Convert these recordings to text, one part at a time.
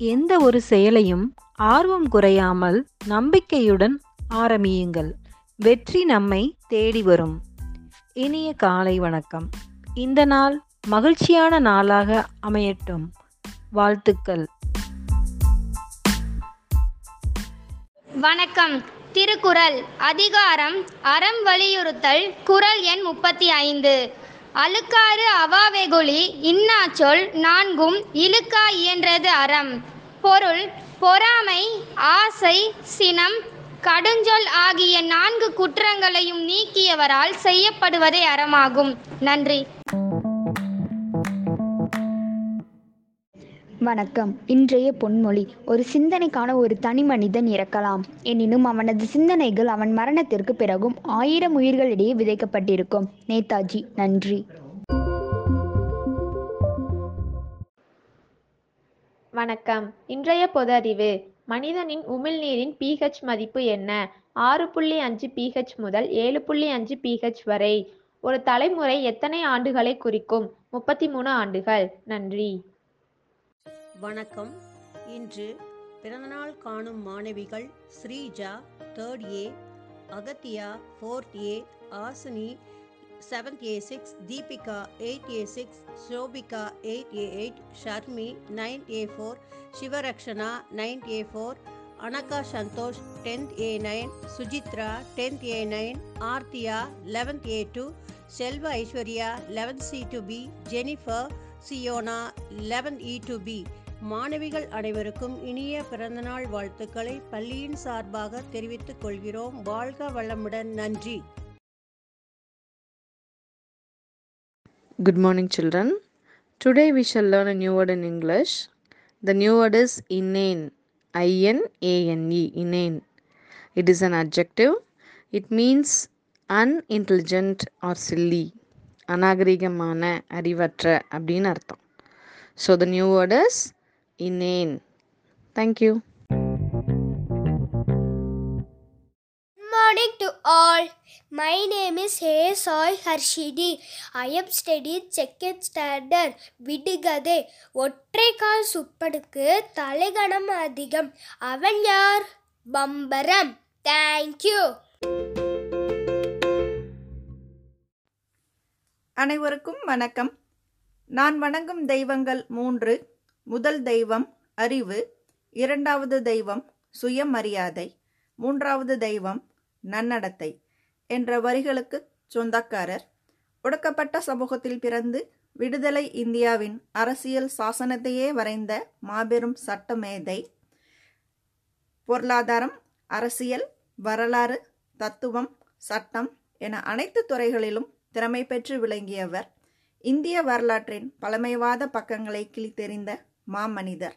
எந்த ஒரு செயலையும் ஆர்வம் குறையாமல் நம்பிக்கையுடன் ஆரம்பியுங்கள். வெற்றி நம்மை தேடி வரும். இனிய காலை வணக்கம். இந்த நாள் மகிழ்ச்சியான நாளாக அமையட்டும். வாழ்த்துக்கள். வணக்கம். திருக்குறள். அதிகாரம். அறம் வலியுறுத்தல். குறள் எண் முப்பத்தி ஐந்து. அழுக்காறு அவாவெகுளி இன்னாச்சொல். நான்கும் இழுக்கா இயன்றது அறம். பொருள் பொறாமை ஆசை சினம் கடுஞ்சொல் ஆகிய நான்கு குற்றங்களையும் நீக்கியவரால் செய்யப்படுவதே அறமாகும். நன்றி. வணக்கம். இன்றைய பொன்மொழி. ஒரு சிந்தனைக்கான ஒரு தனி மனிதன் இறக்கலாம். எனினும் அவனது சிந்தனைகள் அவன் மரணத்திற்கு பிறகும் ஆயிரம் உயிர்களிடையே விதைக்கப்பட்டிருக்கும். நேதாஜி நன்றி. வணக்கம். இன்றைய பொது அறிவு மனிதனின் உமிழ்நீரின் பிஹெச் மதிப்பு என்ன? ஆறு புள்ளி அஞ்சு பிஹெச் முதல் ஏழு புள்ளி அஞ்சு பிஹெச் வரை. ஒரு தலைமுறை எத்தனை ஆண்டுகளை குறிக்கும்? முப்பத்தி மூணு ஆண்டுகள். நன்றி. வணக்கம். இன்று பிறந்தநாள் காணும் மாணவிகள் Sreeja third A Agathiya fourth A Asini seventh A six Deepika eight A six Shobika eight A eight Sharmi nine A four Sivarakshana nine A four Anagha Santhosh tenth A nine Sujithra tenth A nine Aarthiya eleventh A two Selva Aishwarya eleventh C two B Jennifer Siona eleventh E two B மாணவிகள் அனைவருக்கும் இனிய பிறந்தநாள் வாழ்த்துக்களை பள்ளியின் சார்பாக தெரிவித்துக் கொள்கிறோம். வாழ்க வளமுடன். நன்றி. Good morning, children. Today we shall learn a new word in English. The new word is inane. I N A N E. Inane. It is an adjective. It means unintelligent or silly. அநாகரிகமான அறிவற்ற அப்படின்னு அர்த்தம் so the new word is inane. Thank you. Good morning to all. My name is Soy Harshidi. I am studying second standard. விடுகதை ஒற்றைக்கால் சுப்பனுக்கு தலைகணம் அதிகம். அவன் யார்? பம்பரம். Thank you அனைவருக்கும் வணக்கம். நான் வணங்கும் தெய்வங்கள் மூன்று. முதல் தெய்வம் அறிவு. இரண்டாவது தெய்வம் சுயமரியாதை. மூன்றாவது தெய்வம் நன்னடத்தை. என்ற வரிகளுக்கு சொந்தக்காரர். ஒடுக்கப்பட்ட சமூகத்தில் பிறந்து விடுதலை இந்தியாவின் அரசியல் சாசனத்தையே வரைந்த மாபெரும் சட்டமேதை பொருளாதாரம் அரசியல் வரலாறு தத்துவம் சட்டம் என அனைத்து துறைகளிலும் திறமை பெற்று விளங்கியவர். இந்திய வரலாற்றின் பழமைவாத பக்கங்களை கிழித்தெறிந்த மாமனிதர்.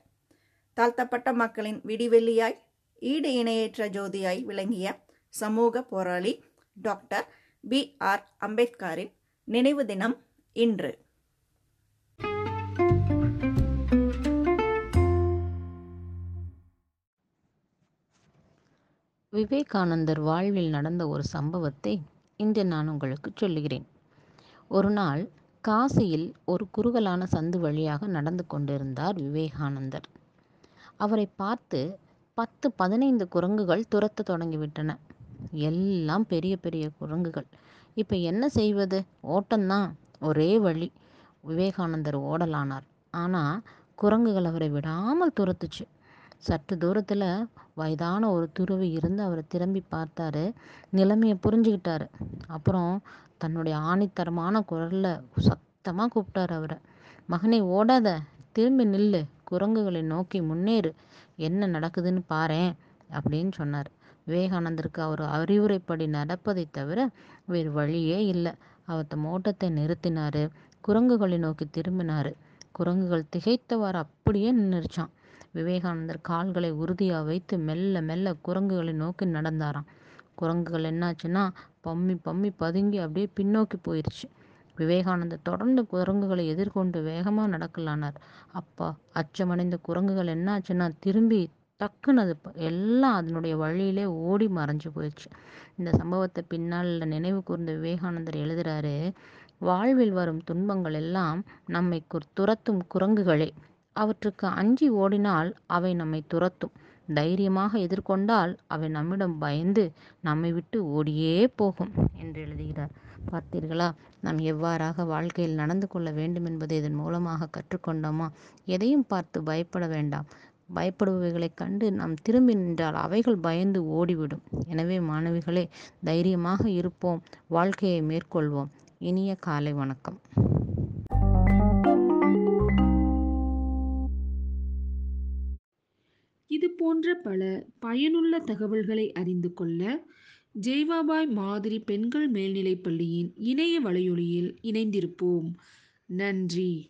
தாழ்த்தப்பட்ட மக்களின் விடிவெள்ளியாய் ஈடு இணையற்ற ஜோதியாய் விளங்கிய சமூக போராளி. டாக்டர் பி ஆர் அம்பேத்கரின் நினைவு தினம் இன்று. விவேகானந்தர் வாழ்வில் நடந்த ஒரு சம்பவத்தை இன்று நான் உங்களுக்கு சொல்லுகிறேன். ஒரு நாள் காசியில் ஒரு குறுகலான சந்து வழியாக நடந்து கொண்டிருந்தார் விவேகானந்தர். அவரை பார்த்து பத்து பதினைந்து குரங்குகள் துரத்த தொடங்கிவிட்டன. எல்லாம் பெரிய பெரிய குரங்குகள். இப்போ என்ன செய்வது? ஓட்டம்தான். ஒரே வழி. விவேகானந்தர் ஓடலானார். ஆனால் குரங்குகள் அவரை விடாமல் துரத்துச்சு. சற்று தூரத்தில் வயதான ஒரு துருவி இருந்து அவரை திரும்பி பார்த்தாரு. நிலைமையை புரிஞ்சுக்கிட்டாரு. அப்புறம் தன்னுடைய ஆணித்தரமான குரலில் சத்தமாக கூப்பிட்டாரு அவரை. மகனே ஓடாத. திரும்பி நில்லு. குரங்குகளை நோக்கி முன்னேறு. என்ன நடக்குதுன்னு பாரேன். அப்படின்னு சொன்னார். விவேகானந்தருக்கு அவர் அறிவுரைப்படி நடப்பதை தவிர வேறு வழியே இல்லை. அவர் தம் ஓட்டத்தை நிறுத்தினார். குரங்குகளை நோக்கி திரும்பினார். குரங்குகள் திகைத்தவாறு அப்படியே நின்றுச்சான் விவேகானந்தர் கால்களை உறுதியாக வைத்து மெல்ல மெல்ல குரங்குகளை நோக்கி நடந்தாராம். குரங்குகள் என்னாச்சுன்னா பம்மி பம்மி பதுங்கி அப்படியே பின்னோக்கி போயிடுச்சு விவேகானந்தர் தொடர்ந்து குரங்குகளை எதிர்கொண்டு வேகமாக நடக்கலானார். அப்பா அச்சமடைந்த குரங்குகள் என்னாச்சுன்னா திரும்பி டக்குன்னு அது எல்லாம் அதனுடைய வழியிலே ஓடி மறைஞ்சு போயிடுச்சு. இந்த சம்பவத்தை பின்னால் நினைவு கூர்ந்த விவேகானந்தர் எழுதுறாரு வாழ்வில் வரும் துன்பங்கள் எல்லாம் நம்மை கு- துரத்தும் குரங்குகளே. அவற்றுக்கு அஞ்சி ஓடினால் அவை நம்மை துரத்தும். தைரியமாக எதிர்கொண்டால் அவை நம்மிடம் பயந்து நம்மை விட்டு ஓடியே போகும் என்று எழுதுகிறார். பார்த்தீர்களா? நாம் எவ்வாறாக வாழ்க்கையில் நடந்து கொள்ள வேண்டும் என்பதை இதன் மூலமாக கற்றுக்கொண்டோமா? எதையும் பார்த்து பயப்பட வேண்டாம். பயப்படுபவைகளைக் கண்டு நாம் திரும்பி நின்றால் அவைகள் பயந்து ஓடிவிடும். எனவே மாணவிகளே தைரியமாக இருப்போம். வாழ்க்கையை மேற்கொள்வோம். இனிய காலை வணக்கம். இது போன்ற பல பயனுள்ள தகவல்களை அறிந்து கொள்ள ஜெய்வாபாய் மாதிரி பெண்கள் மேல்நிலைப் பள்ளியின் இணைய வலையொலியில் இணைந்திருப்போம். நன்றி.